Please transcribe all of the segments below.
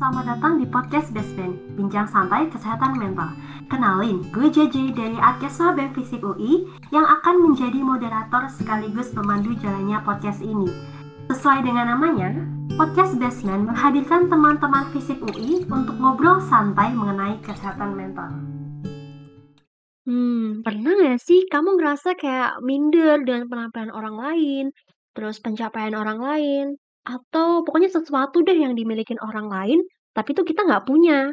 Selamat datang di podcast Friend, bincang santai kesehatan mental. Kenalin, gue JJ dari Adkesma BEM Fisip UI yang akan menjadi moderator sekaligus pemandu jalannya podcast ini. Sesuai dengan namanya, podcast Basement menghadirkan teman-teman Fisip UI untuk ngobrol santai mengenai kesehatan mental. Hmm, pernah nggak sih kamu ngerasa kayak minder dengan penampilan orang lain, terus pencapaian orang lain, atau pokoknya sesuatu deh yang dimiliki orang lain, tapi itu kita nggak punya.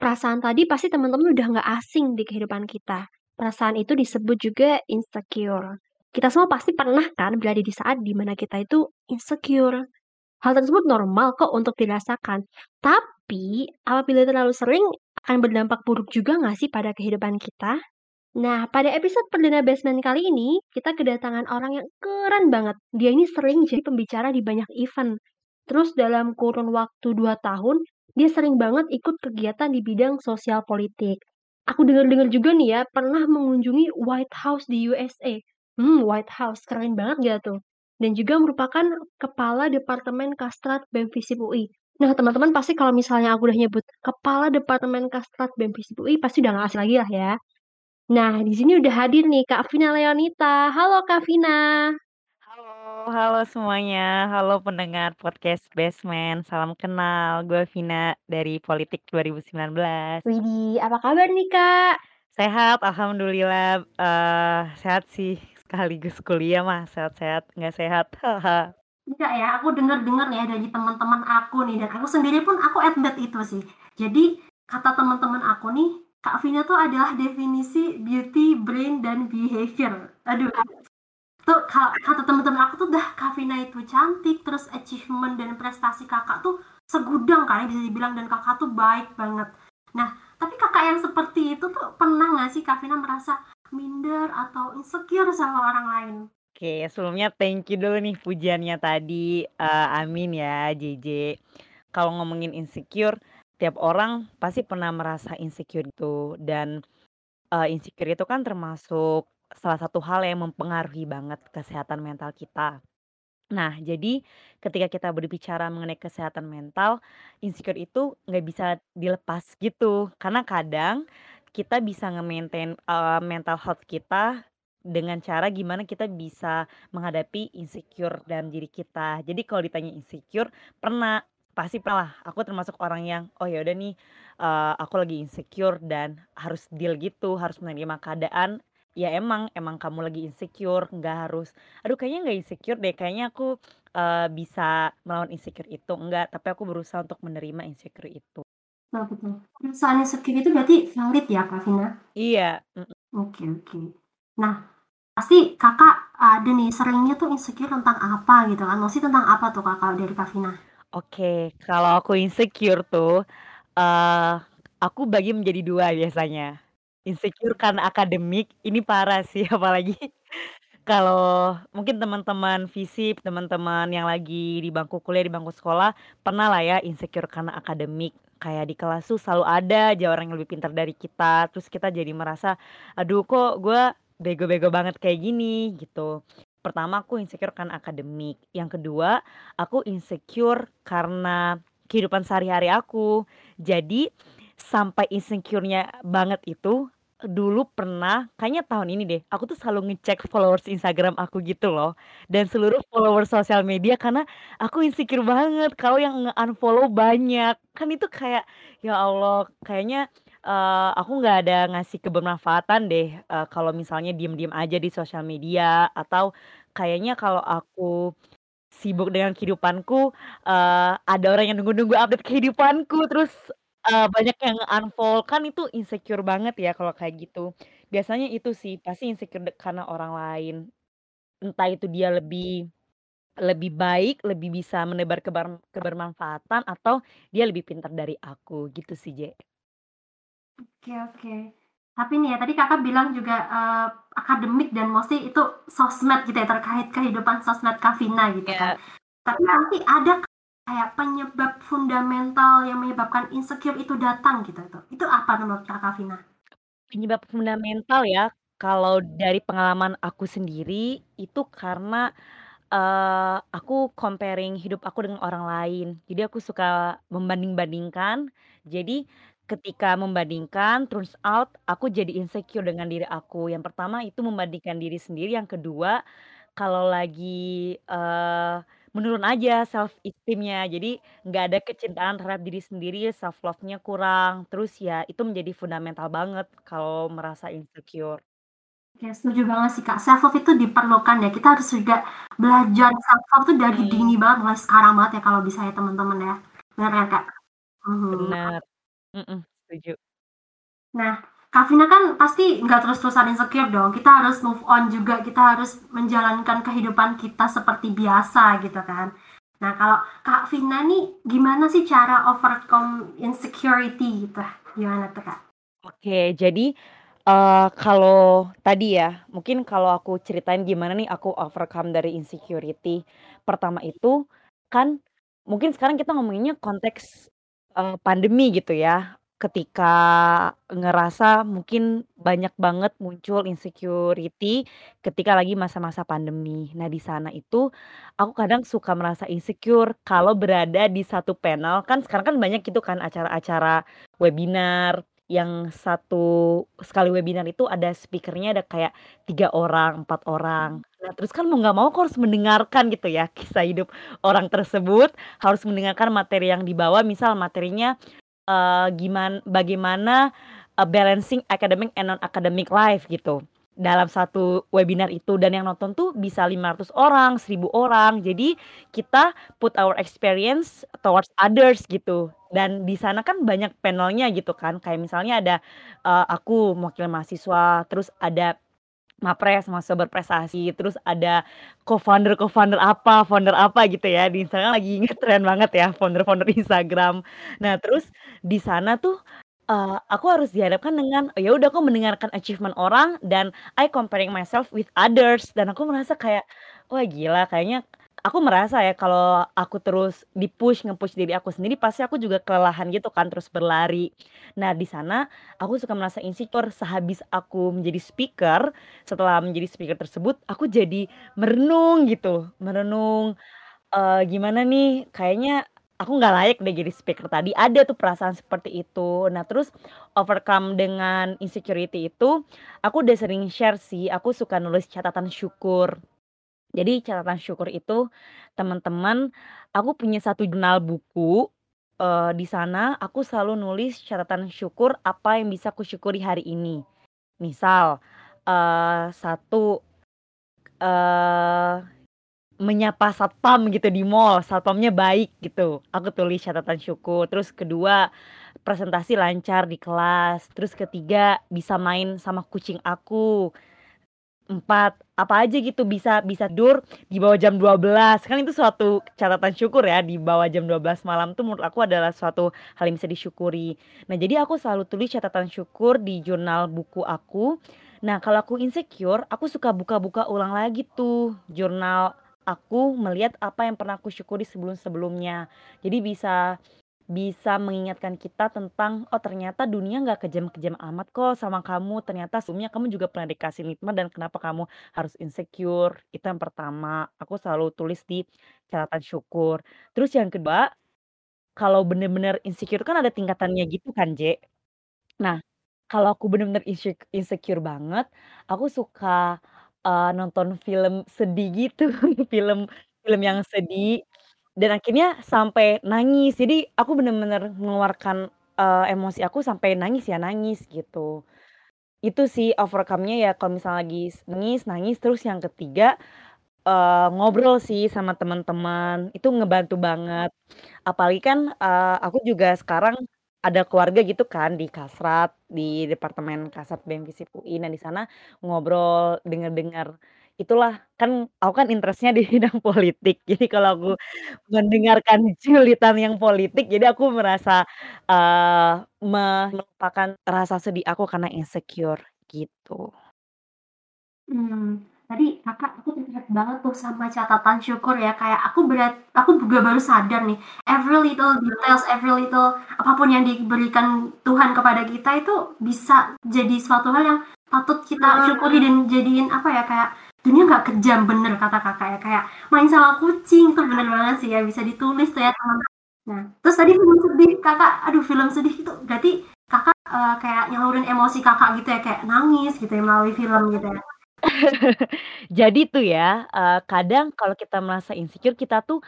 Perasaan tadi pasti teman-teman udah nggak asing di kehidupan kita. Perasaan itu disebut juga insecure. Kita semua pasti pernah kan berada di saat di mana kita itu insecure. Hal tersebut normal kok untuk dirasakan. Tapi, apabila terlalu sering, akan berdampak buruk juga nggak sih pada kehidupan kita? Nah, pada episode perdana Basement kali ini, kita kedatangan orang yang keren banget. Dia ini sering jadi pembicara di banyak event. Terus dalam kurun waktu 2 tahun, dia sering banget ikut kegiatan di bidang sosial politik. Aku dengar-dengar juga nih ya, pernah mengunjungi White House di USA. Hmm, White House, keren banget gak tuh? Dan juga merupakan Kepala Departemen Kastrat BEM UI. Nah, teman-teman pasti kalau misalnya aku udah nyebut Kepala Departemen Kastrat BEM UI, pasti udah gak asing lagi lah ya. Nah, di sini udah hadir nih Kak Vina Leonita. Halo Kak Vina. Halo, halo semuanya. Halo pendengar podcast Basement. Salam kenal. Gue Vina dari Politik 2019. Widih, apa kabar nih Kak? Sehat, alhamdulillah. Uh, sehat sih. Sekaligus kuliah mah sehat-sehat, nggak sehat. Enggak ya, aku dengar-dengar ya dari teman-teman aku nih dan aku sendiri pun aku admit itu sih. Jadi kata teman-teman aku nih, Kak Vina tuh adalah definisi beauty, brain, dan behavior. Aduh, tuh kata teman-teman aku tuh dah Kak Vina itu cantik, terus achievement dan prestasi kakak tuh segudang kan bisa dibilang dan kakak tuh baik banget. Nah, tapi kakak yang seperti itu tuh pernah nggak sih Kak Vina merasa minder atau insecure sama orang lain? Oke, sebelumnya thank you dulu nih pujiannya tadi. Uh, amin ya, JJ. Kalau ngomongin insecure, tiap orang pasti pernah merasa insecure itu dan, uh, insecure itu kan termasuk salah satu hal yang mempengaruhi banget kesehatan mental kita. Nah, jadi ketika kita berbicara mengenai kesehatan mental, insecure itu nggak bisa dilepas gitu. Karena kadang kita bisa nge-maintain, uh, mental health kita dengan cara gimana kita bisa menghadapi insecure dalam diri kita. Jadi kalau ditanya insecure, pernah Pasti pernah lah, aku termasuk orang yang, "Oh ya udah nih, uh, aku lagi insecure dan harus deal gitu, harus menerima keadaan." Ya emang emang kamu lagi insecure, nggak harus, "Aduh kayaknya nggak insecure deh, kayaknya aku, uh, bisa melawan insecure itu." Enggak, tapi aku berusaha untuk menerima insecure itu. Nah betul. Perasaan insecure itu berarti valid ya Kak Vina? Iya, Oke oke. Nah, pasti Kakak ada nih seringnya tuh insecure tentang apa gitu kan? Maksudnya tentang apa tuh Kak kalau dari Kak Vina? Oke, kalau aku insecure tuh, uh, aku bagi menjadi dua biasanya. Insecure karena akademik, ini parah sih apalagi kalau mungkin teman-teman FISIP, teman-teman yang lagi di bangku kuliah, di bangku sekolah, pernah lah ya insecure karena akademik. Kayak di kelas tuh selalu ada aja orang yang lebih pintar dari kita, terus kita jadi merasa, "Aduh kok gue bego-bego banget kayak gini?" Gitu. Pertama aku insecure karena akademik, yang kedua aku insecure karena kehidupan sehari-hari aku. Jadi sampai insecure-nya banget itu, dulu pernah kayaknya tahun ini deh, aku tuh selalu ngecek followers Instagram aku gitu loh, dan seluruh followers sosial media karena aku insecure banget kalau yang nge-unfollow banyak. Kan itu kayak, ya Allah kayaknya, uh, aku nggak ada ngasih kebermanfaatan deh, uh, kalau misalnya diem-diem aja di sosial media atau kayaknya kalau aku sibuk dengan kehidupanku, uh, ada orang yang nunggu-nunggu update kehidupanku terus, uh, banyak yang unfollow, kan itu insecure banget ya kalau kayak gitu. Biasanya itu sih, pasti insecure karena orang lain. Entah itu dia lebih lebih baik, lebih bisa menebar kebar kebermanfaatan atau dia lebih pintar dari aku, gitu sih, Je. Oke oke. Tapi nih ya, tadi Kakak bilang juga, uh, akademik dan mostly itu sosmed gitu ya, terkait kehidupan sosmed Kavina gitu kan. Iya. Tapi nanti ada kayak penyebab fundamental yang menyebabkan insecure itu datang gitu itu. Itu apa menurut Kak Vina? Penyebab fundamental ya, kalau dari pengalaman aku sendiri, itu karena eee, aku comparing hidup aku dengan orang lain. Jadi aku suka membanding-bandingkan. Jadi ketika membandingkan, turns out aku jadi insecure dengan diri aku. Yang pertama itu membandingkan diri sendiri, yang kedua kalau lagi, eee, menurun aja self esteem-nya. Jadi nggak ada kecintaan terhadap diri sendiri, self love-nya kurang. Terus ya itu menjadi fundamental banget kalau merasa insecure. Oke, setuju banget sih, Kak. Self love itu diperlukan ya. Kita harus juga belajar self love tuh dari Mhm. dini banget, mulai sekarang banget ya kalau bisa ya teman-teman ya. Bener kan, Kak? Mhm. Bener. Mhm, setuju. Nah, Kak Vina kan pasti nggak terus-terusan insecure dong. Kita harus move on juga. Kita harus menjalankan kehidupan kita seperti biasa gitu kan. Nah, kalau Kak Vina nih gimana sih cara overcome insecurity gitu? Gimana tuh, Kak? Oke, jadi, eee, kalau tadi ya, mungkin kalau aku ceritain gimana nih aku overcome dari insecurity. Pertama itu, kan mungkin sekarang kita ngomonginnya konteks, eee, pandemi gitu ya. Ketika ngerasa mungkin banyak banget muncul insecurity ketika lagi masa-masa pandemi. Nah, di sana itu aku kadang suka merasa insecure kalau berada di satu panel, kan sekarang kan banyak gitu kan acara-acara webinar yang satu sekali webinar itu ada speaker-nya ada kayak 3 orang, 4 orang. Nah, terus kan mau nggak mau aku harus mendengarkan gitu ya kisah hidup orang tersebut, harus mendengarkan materi yang dibawa, misal materinya, eee, giman bagaimana, eee, balancing academic and non-academic life gitu, dalam satu webinar itu dan yang nonton tuh bisa 500 orang, 1000 orang. Jadi kita put our experience towards others gitu. Dan di sana kan banyak panelnya gitu kan, kayak misalnya ada, eee, aku mewakili mahasiswa, terus ada mapres, mahasiswa berprestasi, terus ada co-founder co-founder apa, founder apa gitu ya, di Instagram lagi ngetren banget ya founder-founder Instagram. Nah, terus di sana tuh, eee, aku harus dihadapkan dengan, ya udah aku mendengarkan achievement orang dan I comparing myself with others. Dan aku merasa kayak, wah gila kayaknya aku merasa ya kalau aku terus di-push, nge-push diri aku sendiri pasti aku juga kelelahan gitu kan, terus berlari. Nah, di sana aku suka merasa insecure sehabis aku menjadi speaker, setelah menjadi speaker tersebut, aku jadi merenung gitu, merenung, eee, gimana nih, kayaknya aku nggak layak deh jadi speaker tadi, ada tuh perasaan seperti itu. Nah, terus overcome dengan insecurity itu, aku udah sering share sih, aku suka nulis catatan syukur. Jadi catatan syukur itu, teman-teman, aku punya satu jurnal buku, eee, di sana aku selalu nulis catatan syukur apa yang bisa kusyukuri hari ini. Misal, eee, 1, eee, menyapa satpam gitu di mall, satpamnya baik gitu, aku tulis catatan syukur. Terus kedua, presentasi lancar di kelas. Terus ketiga, bisa main sama kucing aku. 4, apa aja gitu bisa bisa tidur di bawah jam 12, kan itu suatu catatan syukur ya, di bawah jam 12 malam tuh menurut aku adalah suatu hal yang bisa disyukuri. Nah, jadi aku selalu tulis catatan syukur di jurnal buku aku. Nah, kalau aku insecure, aku suka buka-buka ulang lagi tuh jurnal aku, melihat apa yang pernah aku syukuri sebelum-sebelumnya. Jadi bisa bisa mengingatkan kita tentang, "Oh ternyata dunia nggak kejam-kejam amat kok sama kamu, ternyata sebelumnya kamu juga pernah dikasih nikmat dan kenapa kamu harus insecure." Itu yang pertama, aku selalu tulis di catatan syukur. Terus yang kedua, kalau bener-bener insecure kan ada tingkatannya gitu kan, Je. Nah, kalau aku bener-bener insec insecure banget, aku suka, eee, nonton film sedih gitu, film film yang sedih dan akhirnya sampai nangis. Jadi aku bener-bener mengeluarkan, eee, emosi aku sampai nangis ya nangis gitu. Itu sih overcome-nya ya kalau misalnya lagi nangis, nangis. Terus yang ketiga, eee, ngobrol sih sama teman-teman, itu ngebantu banget. Apalagi kan, eee, aku juga sekarang ada keluarga gitu kan di Kasrat, di departemen Kasat BEM FISIP UI. Nah, di sana ngobrol, denger-denger itulah, kan aku kan interest-nya di bidang politik. Jadi kalau aku mendengarkan culitan yang politik, jadi aku merasa, eee, melupakan rasa sedih aku karena insecure, gitu. Mmm, tadi Kakak aku inget banget tuh sama catatan syukur ya, kayak aku berat aku juga baru sadar nih, every little details, every little apa pun yang diberikan Tuhan kepada kita itu bisa jadi suatu hal yang patut kita Nah. syukuri dan jadiin apa ya, kayak dunia nggak kejam bener kata kakak ya. Kayak main sama kucing tuh bener banget sih ya bisa ditulis tuh ya teman nah terus tadi film sedih kakak aduh film sedih itu berarti kakak uh, kayak nyalurin emosi kakak gitu ya kayak nangis gitu ya melalui film gitu ya? Jadi tuh ya, uh, kadang kalau kita merasa insecure, kita tuh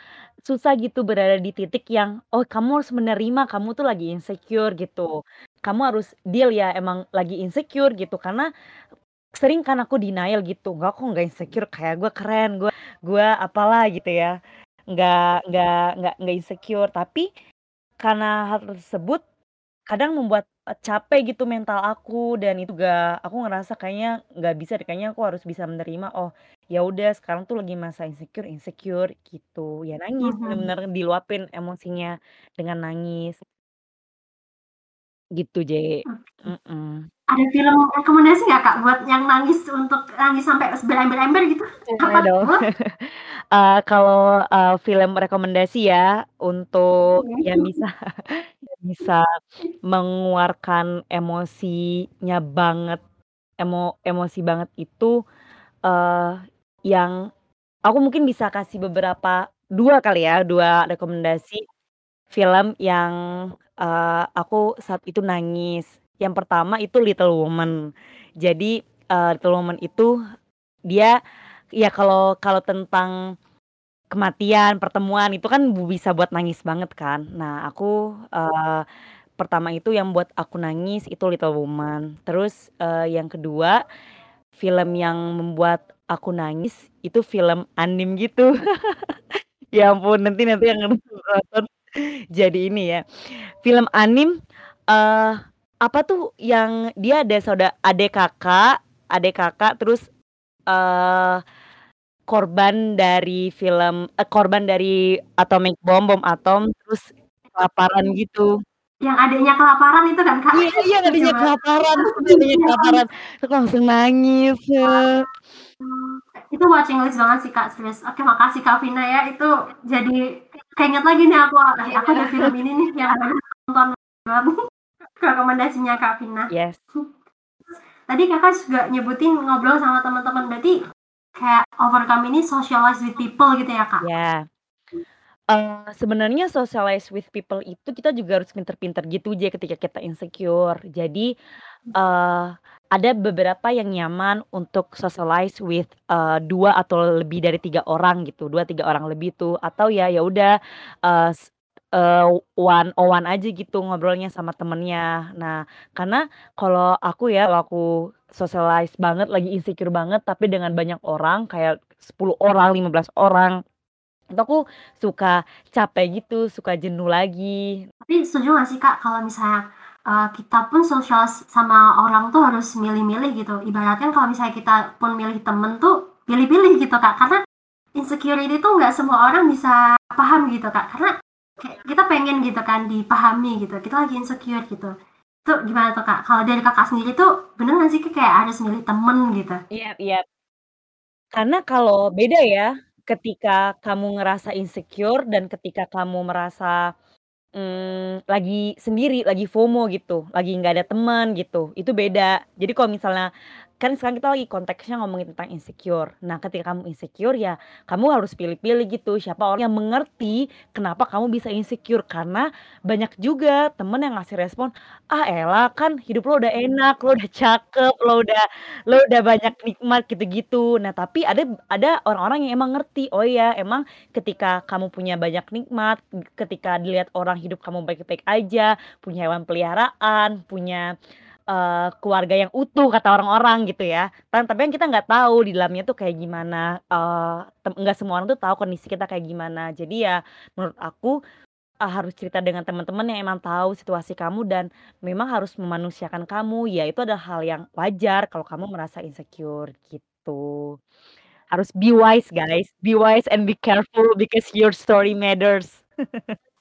susah gitu berada di titik yang, oh kamu harus menerima kamu tuh lagi insecure gitu. Kamu harus deal ya emang lagi insecure gitu, karena sering kan aku denial gitu, "Enggak kok nggak insecure, kayak gue keren, gue gue apalah," gitu ya. Nggak nggak nggak nggak insecure, tapi karena hal tersebut kadang membuat, eee, capek gitu mental aku dan itu juga aku ngerasa kayaknya nggak bisa kayaknya aku harus bisa menerima, oh ya udah sekarang tuh lagi masa insecure, insecure gitu. Ya nangis, Mhm. bener-bener diluapin emosinya dengan nangis. Gitu, J. Oke. Ada film rekomendasi nggak, Kak, buat yang nangis untuk nangis sampai berember-ember gitu? Apa dong. Eee, kalau, eee, film rekomendasi ya, untuk yang bisa bisa mengeluarkan emosinya banget, emo emosi banget itu, eee, yang aku mungkin bisa kasih beberapa 2 kali ya, 2 rekomendasi film yang, eee, aku saat itu nangis. Yang pertama itu Little Woman. Jadi, eee, Little Woman itu dia ya kalau kalau tentang kematian, pertemuan itu kan bisa buat nangis banget kan. Nah aku, eee, pertama itu yang buat aku nangis itu Little Woman. Terus, eee, yang kedua, film yang membuat aku nangis itu film anime gitu. Ya ampun nanti nanti yang nonton jadi ini ya, film anime, eee, apa tuh yang dia ada sauda adik kakak adik kakak terus, eee, korban dari film eh, korban dari atomic bomb, bom atom terus kelaparan gitu. Yang adiknya kelaparan itu kan, Kak? Iya iya, banget. kelaparan, adiknya kelaparan, terus langsung nangis. Mmm, itu watching list banget sih, Kak, serius. Oke makasih Kak Vina ya, itu jadi keinget lagi nih aku, aku ada film ini nih yang nonton rekomendasinya Kak Vina. Yes. Tadi Kakak juga nyebutin ngobrol sama teman-teman, berarti kayak overcome ini socialize with people gitu ya, Kak? Iya. Eee, sebenarnya socialize with people itu kita juga harus pinter-pinter gitu, J, ketika kita insecure. Jadi, eee, ada beberapa yang nyaman untuk socialize with, eee, 2 atau lebih dari 3 orang gitu, 2, 3 orang lebih tuh, atau ya ya udah, eee, eee, one on one aja gitu ngobrolnya sama temennya. Nah, karena kalau aku ya, kalau aku socialize banget, lagi insecure banget, tapi dengan banyak orang kayak 10 orang, 15 orang, itu aku suka capek gitu, suka jenuh lagi. Tapi setuju nggak sih, Kak, kalau misalnya, eee, kita pun socialize sama orang tuh harus milih-milih gitu, ibaratnya kalau misalnya kita pun milih temen tuh pilih-pilih gitu, Kak, karena insecurity tuh nggak semua orang bisa paham gitu, Kak, karena kayak kita pengen gitu kan dipahami gitu, kita lagi insecure gitu. Itu gimana tuh, Kak? Kalau dari Kakak sendiri tuh bener nggak sih kayak harus milih temen gitu? Iya iya. Karena kalau beda ya, ketika kamu ngerasa insecure dan ketika kamu merasa, mmm, lagi sendiri, lagi FOMO gitu, lagi nggak ada temen gitu, itu beda. Jadi kalau misalnya kan sekarang kita lagi konteksnya ngomongin tentang insecure. Nah, ketika kamu insecure ya kamu harus pilih-pilih gitu, siapa orang yang mengerti kenapa kamu bisa insecure. Karena banyak juga temen yang ngasih respon, "Ah elah kan hidup lo udah enak, lo udah cakep, lo udah lo udah banyak nikmat," gitu-gitu. Nah, tapi ada ada orang-orang yang emang ngerti, oh ya emang ketika kamu punya banyak nikmat, ketika dilihat orang hidup kamu baik-baik aja, punya hewan peliharaan, punya, eee, keluarga yang utuh kata orang-orang gitu ya. Tapi kan kita nggak tahu di dalamnya tuh kayak gimana, tem nggak semua orang tuh tahu kondisi kita kayak gimana. Jadi ya menurut aku, eee, harus cerita dengan temen-temen yang emang tahu situasi kamu dan memang harus memanusiakan kamu, ya itu adalah hal yang wajar kalau kamu merasa insecure gitu. Harus be wise guys, be wise and be careful because your story matters.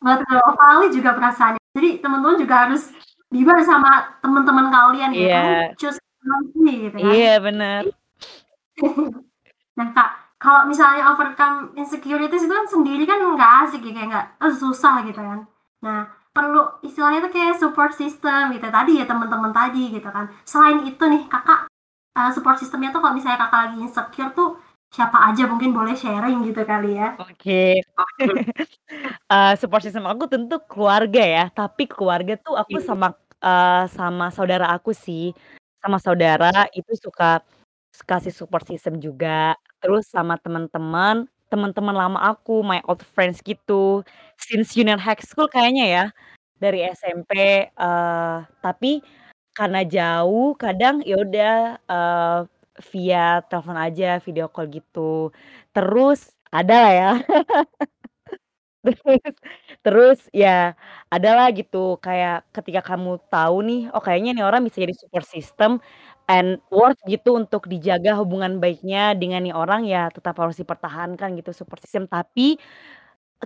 Betul, valid juga perasaannya. Jadi temen-temen juga harus be-aware sama temen-temen kalian ya, kamu Iya. choose wisely gitu kan. Iya bener. Nah, Kak, kalau misalnya overcome insecurities itu kan sendiri kan nggak asik ya, kayak nggak eee, susah gitu kan. Nah, perlu istilahnya tuh kayak support system gitu, tadi ya temen-temen tadi gitu kan. Selain itu nih Kakak, eee, support system-nya tuh kalau misalnya Kakak lagi insecure tuh siapa aja mungkin boleh sharing gitu kali ya? Oke. Eee, support system aku tentu keluarga ya, tapi keluarga tuh aku Oke. sama, eee, sama saudara aku sih. Sama saudara itu suka kasih support system juga, terus sama temen-temen, temen-temen lama aku, my old friends gitu, since junior high school kayaknya ya, dari SMP, eee, tapi karena jauh kadang ya udah, eee, via telepon aja, video call gitu. Terus ada lah ya. Terus terus ya adalah gitu, kayak ketika kamu tahu nih, oh kayaknya nih orang bisa jadi support system and worth gitu untuk dijaga hubungan baiknya dengan nih orang, ya tetap harus dipertahankan gitu support system. Tapi,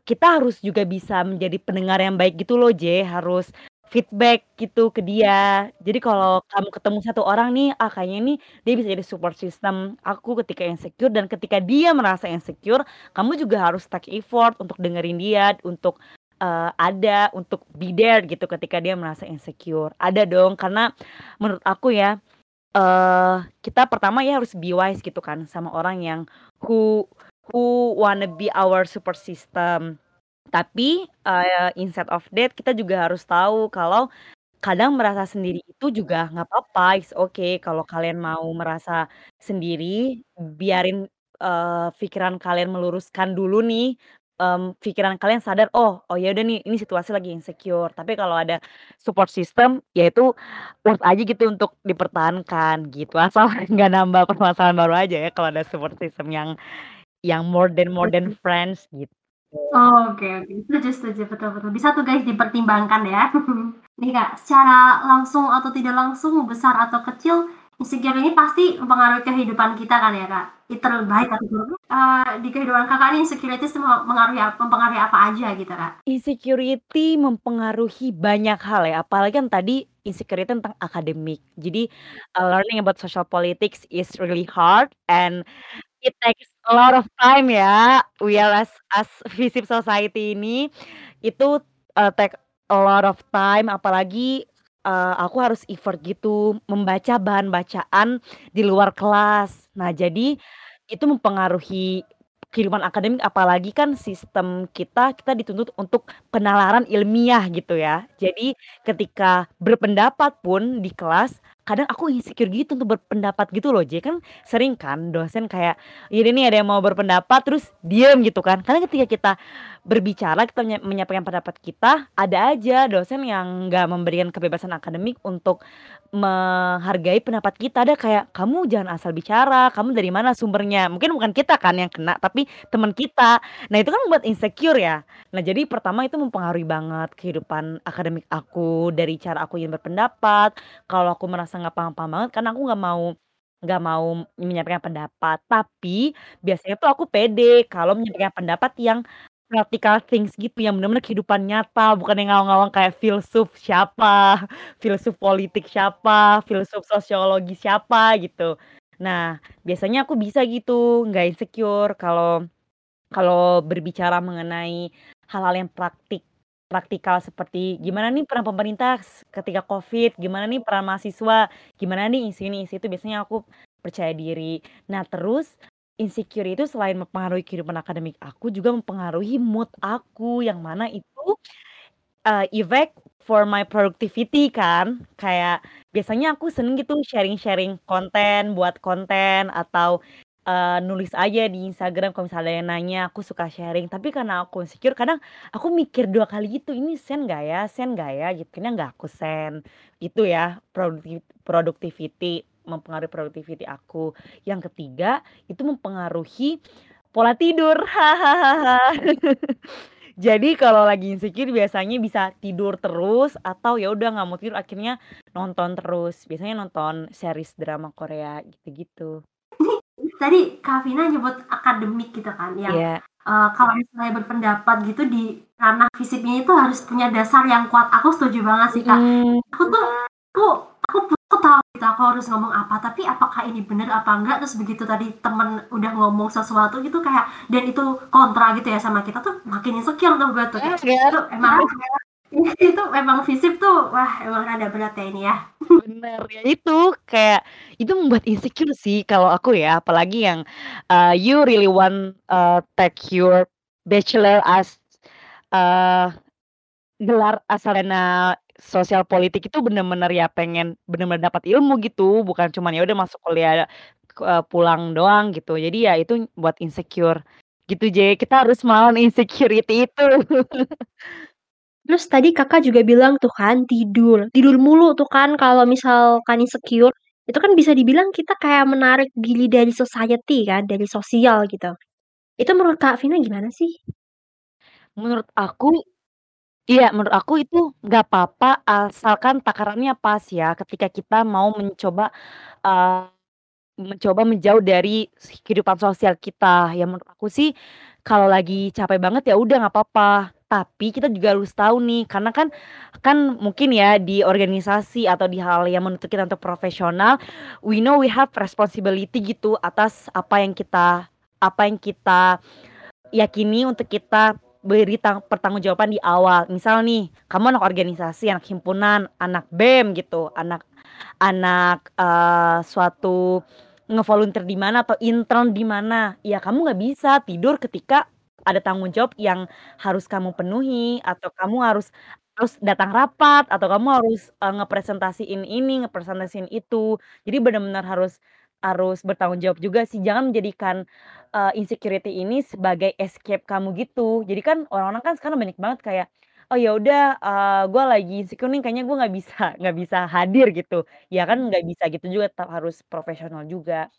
kita harus juga bisa menjadi pendengar yang baik gitu loh, J, harus feedback gitu ke dia. Jadi kalau kamu ketemu satu orang nih, ah kayaknya nih dia bisa jadi support system aku ketika insecure dan ketika dia merasa insecure, kamu juga harus take effort untuk dengerin dia, untuk, eee, ada, untuk be there gitu ketika dia merasa insecure. Ada dong, karena menurut aku ya, eee, kita pertama ya harus be wise gitu kan sama orang yang who who wanna be our support system. Tapi, eee, instead of that kita juga harus tahu kalau kadang merasa sendiri itu juga nggak apa-apa, it's okay kalau kalian mau merasa sendiri, biarin, eee, pikiran kalian meluruskan dulu nih, mmm, pikiran kalian sadar, "Oh oh ya udah nih, ini situasi lagi insecure." Tapi kalau ada support system, ya itu worth aja gitu untuk dipertahankan gitu, asal nggak nambah permasalahan baru aja ya kalau ada support system yang yang more than more than Oke. friends gitu. Oke oke, setuju setuju, betul betul, bisa tuh guys dipertimbangkan ya. Nih Kak, secara langsung atau tidak langsung, besar atau kecil, insecure ini pasti mempengaruhi kehidupan kita kan ya Kak? Either baik atau buruk, eee, di kehidupan Kakak nih insecurities me mengaruhi ap mempengaruhi apa aja gitu, Kak? Insecurity mempengaruhi banyak hal ya, apalagi kan tadi insecurity tentang akademik. Jadi, eee, learning about social politics is really hard and it takes a lot of time ya. We are as as FISIP Society ini, itu, eee, take a lot of time apalagi, eee, aku harus effort gitu, membaca bahan bacaan di luar kelas. Nah jadi, itu mempengaruhi kehidupan akademik, apalagi kan sistem kita, kita dituntut untuk penalaran ilmiah gitu ya. Jadi, ketika berpendapat pun di kelas, kadang aku insecure gitu untuk berpendapat gitu loh, J. Kan sering kan dosen kayak, "Ini nih ada yang mau berpendapat," terus diem gitu kan. Karena ketika kita berbicara, kita menyampaikan pendapat kita, ada aja dosen yang nggak memberikan kebebasan akademik untuk menghargai pendapat kita. Ada kayak, "Kamu jangan asal bicara, kamu dari mana sumbernya?" Mungkin bukan kita kan yang kena, tapi temen kita. Nah itu kan membuat insecure ya. Nah jadi pertama itu mempengaruhi banget kehidupan akademik aku, dari cara aku ingin berpendapat, kalau aku merasa nggak paham-paham banget, kan aku nggak mau nggak mau menyampaikan pendapat. Tapi, biasanya tuh aku pede kalau menyampaikan pendapat yang practical things gitu, yang bener-bener kehidupan nyata, bukan yang ngawang-ngawang kayak filsuf siapa, filsuf politik siapa, filsuf sosiologi siapa, gitu. Nah, biasanya aku bisa gitu, nggak insecure kalau kalau berbicara mengenai hal-hal yang praktik praktikal seperti gimana nih peran pemerintah ketika Covid, gimana nih peran mahasiswa, gimana nih isi ini, isi itu, biasanya aku percaya diri. Nah terus, insecure itu selain mempengaruhi kehidupan akademik aku, juga mempengaruhi mood aku, yang mana itu, eee, effect for my productivity kan. Kayak, biasanya aku seneng gitu sharing-sharing konten, buat konten, atau, eee, nulis aja di Instagram kalau misalnya yang nanya, aku suka sharing. Tapi karena aku insecure, kadang aku mikir 2 kali gitu, "Ini send nggak ya send nggak ya?" Gitu, akhirnya nggak aku send. Itu ya, productivity, mempengaruhi productivity aku. Yang ketiga, itu mempengaruhi pola tidur. Jadi kalau lagi insecure biasanya bisa tidur terus, atau ya udah nggak mau tidur akhirnya nonton terus, biasanya nonton series drama Korea gitu-gitu. Tadi Kak Vina nyebut akademik gitu kan, yang, Iya. eee, kalau misalnya berpendapat gitu di ranah FISIPnya itu harus punya dasar yang kuat. Aku setuju banget sih, Kak. Mhm. Aku tuh aku aku aku tahu aku harus ngomong apa, tapi apakah ini bener apa enggak, terus begitu tadi temen udah ngomong sesuatu gitu kayak dan itu kontra gitu ya sama kita tuh, makin insecure tuh gue tuh, kayak itu emang Itu memang FISIP tuh, wah emang rada berat ya ini ya. Bener, ya itu, kayak itu membuat insecure sih kalau aku ya, apalagi yang, eee, you really want, eee, take your bachelor as eee, gelar sarjana sosial politik itu bener-bener ya pengen bener-bener dapat ilmu gitu, bukan cuman ya udah masuk kuliah, eee, pulang doang gitu. Jadi ya itu buat insecure, gitu Jadi kita harus melawan insecurity itu. Terus tadi Kakak juga bilang tuh kan tidur, tidur mulu tuh kan kalau misalkan insecure, itu kan bisa dibilang kita kayak menarik diri dari society kan, dari sosial gitu. Itu menurut Kak Vina gimana sih? Menurut aku iya, menurut aku itu nggak apa-apa asalkan takarannya pas ya, ketika kita mau mencoba, eee, mencoba menjauh dari kehidupan sosial kita. Ya menurut aku sih, kalau lagi capek banget ya udah nggak apa-apa, tapi kita juga harus tahu nih, karena kan kan mungkin ya di organisasi atau di hal yang menuntut kita untuk profesional, we know we have responsibility gitu atas apa yang kita apa yang kita yakini untuk kita beri tang pertanggungjawaban di awal. Misal nih, kamu anak organisasi, anak himpunan, anak BEM gitu, anak anak, eee, suatu ngevolunteer di mana atau intern di mana, ya kamu nggak bisa tidur ketika ada tanggung jawab yang harus kamu penuhi, atau kamu harus harus datang rapat, atau kamu harus, eee, ngepresentasiin ini, ngepresentasiin itu. Jadi bener-bener harus harus bertanggung jawab juga sih, jangan menjadikan, eee, insecurity ini sebagai escape kamu gitu. Jadi kan orang-orang kan sekarang banyak banget kayak, "Oh ya udah, eee, gua lagi insecure nih kayaknya gua nggak bisa nggak bisa hadir," gitu. Ya kan nggak bisa gitu juga, tetap harus profesional juga.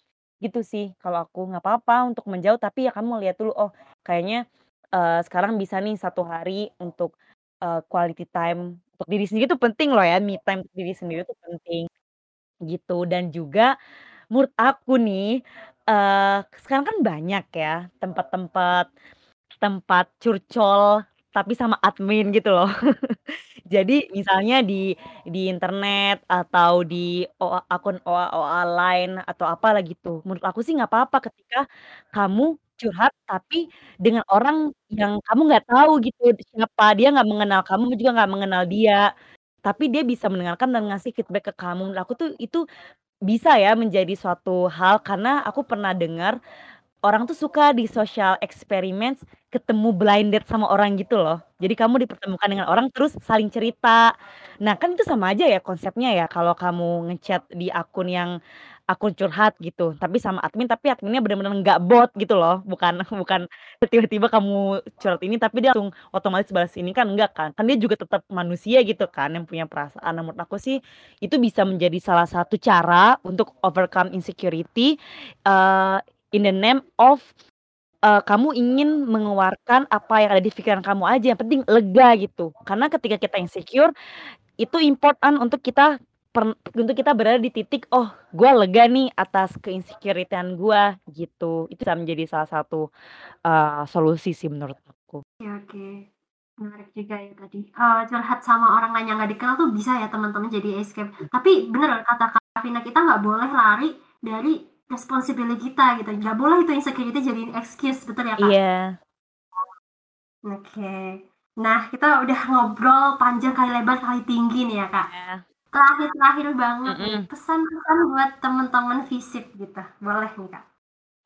Gitu sih kalau aku, nggak apa-apa untuk menjauh, tapi ya kamu lihat dulu, oh kayaknya, eee, sekarang bisa nih satu hari untuk, eee, quality time untuk diri sendiri itu penting loh ya, me time untuk diri sendiri itu penting, gitu. Dan juga menurut aku nih, eee, sekarang kan banyak ya tempat-tempat tempat curcol tapi sama admin gitu loh. Jadi misalnya di di internet atau di OA akun OA-OA lain atau apalah gitu. Menurut aku sih nggak apa-apa ketika kamu curhat tapi dengan orang yang kamu nggak tahu gitu siapa, dia nggak mengenal kamu juga nggak mengenal dia. Tapi dia bisa mendengarkan dan ngasih feedback ke kamu. Menurut aku tuh itu bisa ya menjadi suatu hal karena aku pernah dengar orang tuh suka di social experiments ketemu blind date sama orang gitu loh. Jadi kamu dipertemukan dengan orang terus saling cerita. Nah kan itu sama aja ya konsepnya ya kalau kamu nge-chat di akun yang akun curhat gitu, tapi sama admin, tapi adminnya bener-bener nggak bot gitu loh, bukan bukan tiba-tiba kamu curhat ini tapi dia langsung otomatis balas ini kan enggak kan. Kan dia juga tetap manusia gitu kan yang punya perasaan. Nah menurut aku sih itu bisa menjadi salah satu cara untuk overcome insecurity, eee, in the name of, eee, kamu ingin mengeluarkan apa yang ada di pikiran kamu aja, yang penting lega gitu. Karena ketika kita insecure, itu important untuk kita per untuk kita berada di titik, "Oh, gua lega nih atas ke-insecurity-an gua," gitu. Itu bisa menjadi salah satu, eee, solusi sih menurut aku. Oke oke. Menarik juga ya tadi, eee, curhat sama orang lain yang nggak dikenal tuh bisa ya teman-teman jadi escape. Tapi bener kata Kak Vina, kita nggak boleh lari dari responsibility kita gitu, nggak boleh itu insecurity jadiin excuse, betul ya, Kak? Iya. Oke. Nah, kita udah ngobrol panjang kali lebar kali tinggi nih ya, Kak. Iya. Terakhir-terakhir banget nih, Mhm. pesan-pesan buat temen-temen FISIP gitu, boleh nih, Kak?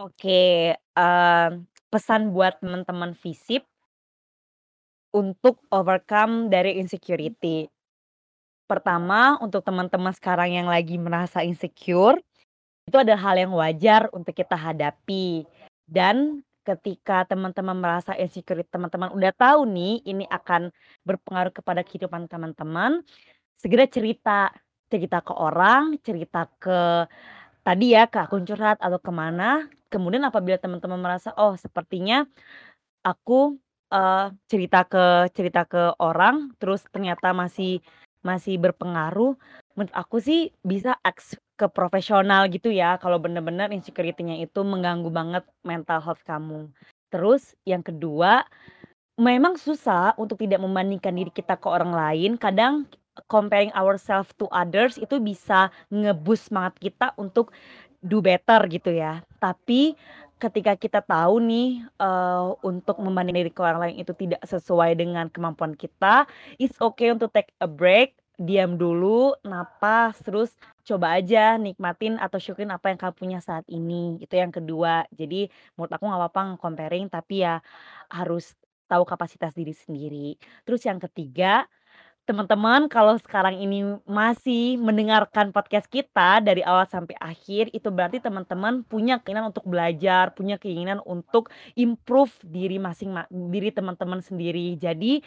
Oke, mmm, pesan buat teman-teman FISIP untuk overcome dari insecurity. Pertama, untuk teman-teman sekarang yang lagi merasa insecure, itu adalah hal yang wajar untuk kita hadapi. Dan ketika teman-teman merasa insecure, teman-teman udah tahu nih ini akan berpengaruh kepada kehidupan teman-teman, segera cerita. Cerita ke orang, cerita ke tadi ya, ke akun curhat atau ke mana. Kemudian apabila teman-teman merasa, "Oh sepertinya aku, eee, cerita ke cerita ke orang, terus ternyata masih masih berpengaruh," menurut aku sih bisa aks ke profesional gitu ya, kalau bener-bener insecurity-nya itu mengganggu banget mental health kamu. Terus yang kedua, memang susah untuk tidak membandingkan diri kita ke orang lain, kadang comparing ourselves to others itu bisa nge-boost semangat kita untuk do better gitu ya. Tapi ketika kita tahu nih, uh, untuk membanding diri ke orang lain itu tidak sesuai dengan kemampuan kita, it's okay untuk take a break, diam dulu, napas, terus coba aja nikmatin atau syukurin apa yang kamu punya saat ini, itu yang kedua. Jadi menurut aku nggak apa-apa comparing tapi ya harus tahu kapasitas diri sendiri. Terus yang ketiga teman-teman kalau sekarang ini masih mendengarkan podcast kita dari awal sampai akhir, itu berarti teman-teman punya keinginan untuk belajar, punya keinginan untuk improve diri masing diri teman-teman sendiri. Jadi,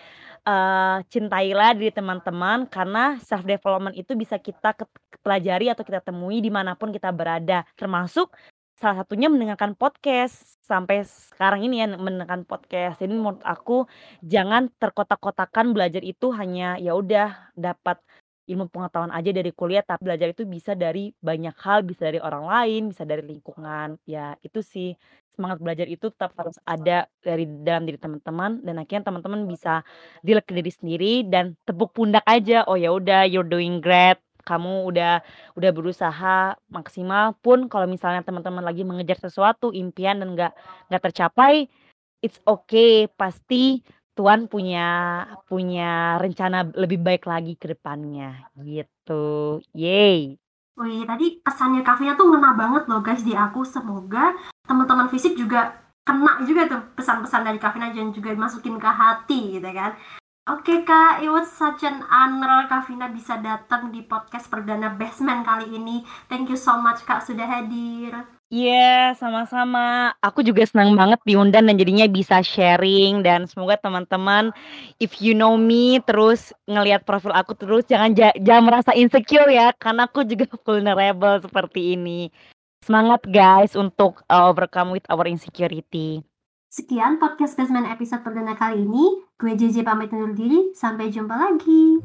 uh, cintailah diri teman-teman karena self development itu bisa kita pelajari atau kita temui di mana pun kita berada, termasuk Salah satunya mendengarkan podcast, sampai sekarang ini ya mendengarkan podcast. Jadi menurut aku jangan terkotak-kotakan belajar itu hanya ya udah dapat ilmu pengetahuan aja dari kuliah, tapi belajar itu bisa dari banyak hal, bisa dari orang lain, bisa dari lingkungan. Ya itu sih, semangat belajar itu tetap harus ada dari dalam diri teman-teman dan akhirnya teman-teman bisa ke diri sendiri dan tepuk pundak aja, "Oh ya udah you're doing great." Kamu udah udah berusaha maksimal pun kalau misalnya teman-teman lagi mengejar sesuatu impian dan nggak nggak tercapai it's okay pasti Tuhan punya punya rencana lebih baik lagi ke depannya gitu yay Wih, tadi pesannya Kavia tuh ngena banget loh guys di aku. Semoga teman-teman fisik juga kena juga tuh pesan-pesan dari Kavina dan juga dimasukin ke hati gitu kan. Oke Kak, it was such an honor Kak Vina bisa datang di podcast perdana Basement kali ini. Thank you so much Kak sudah hadir. Iya, yeah, sama-sama. Aku juga senang banget diundang dan jadinya bisa sharing dan semoga teman-teman if you know me terus ngelihat profil aku terus jangan jangan merasa insecure ya karena aku juga vulnerable seperti ini. Semangat guys untuk uh, overcome with our insecurity. Sekian podcast Basement episode perdana kali ini. Gue JJ pamit undur diri. Sampai jumpa lagi.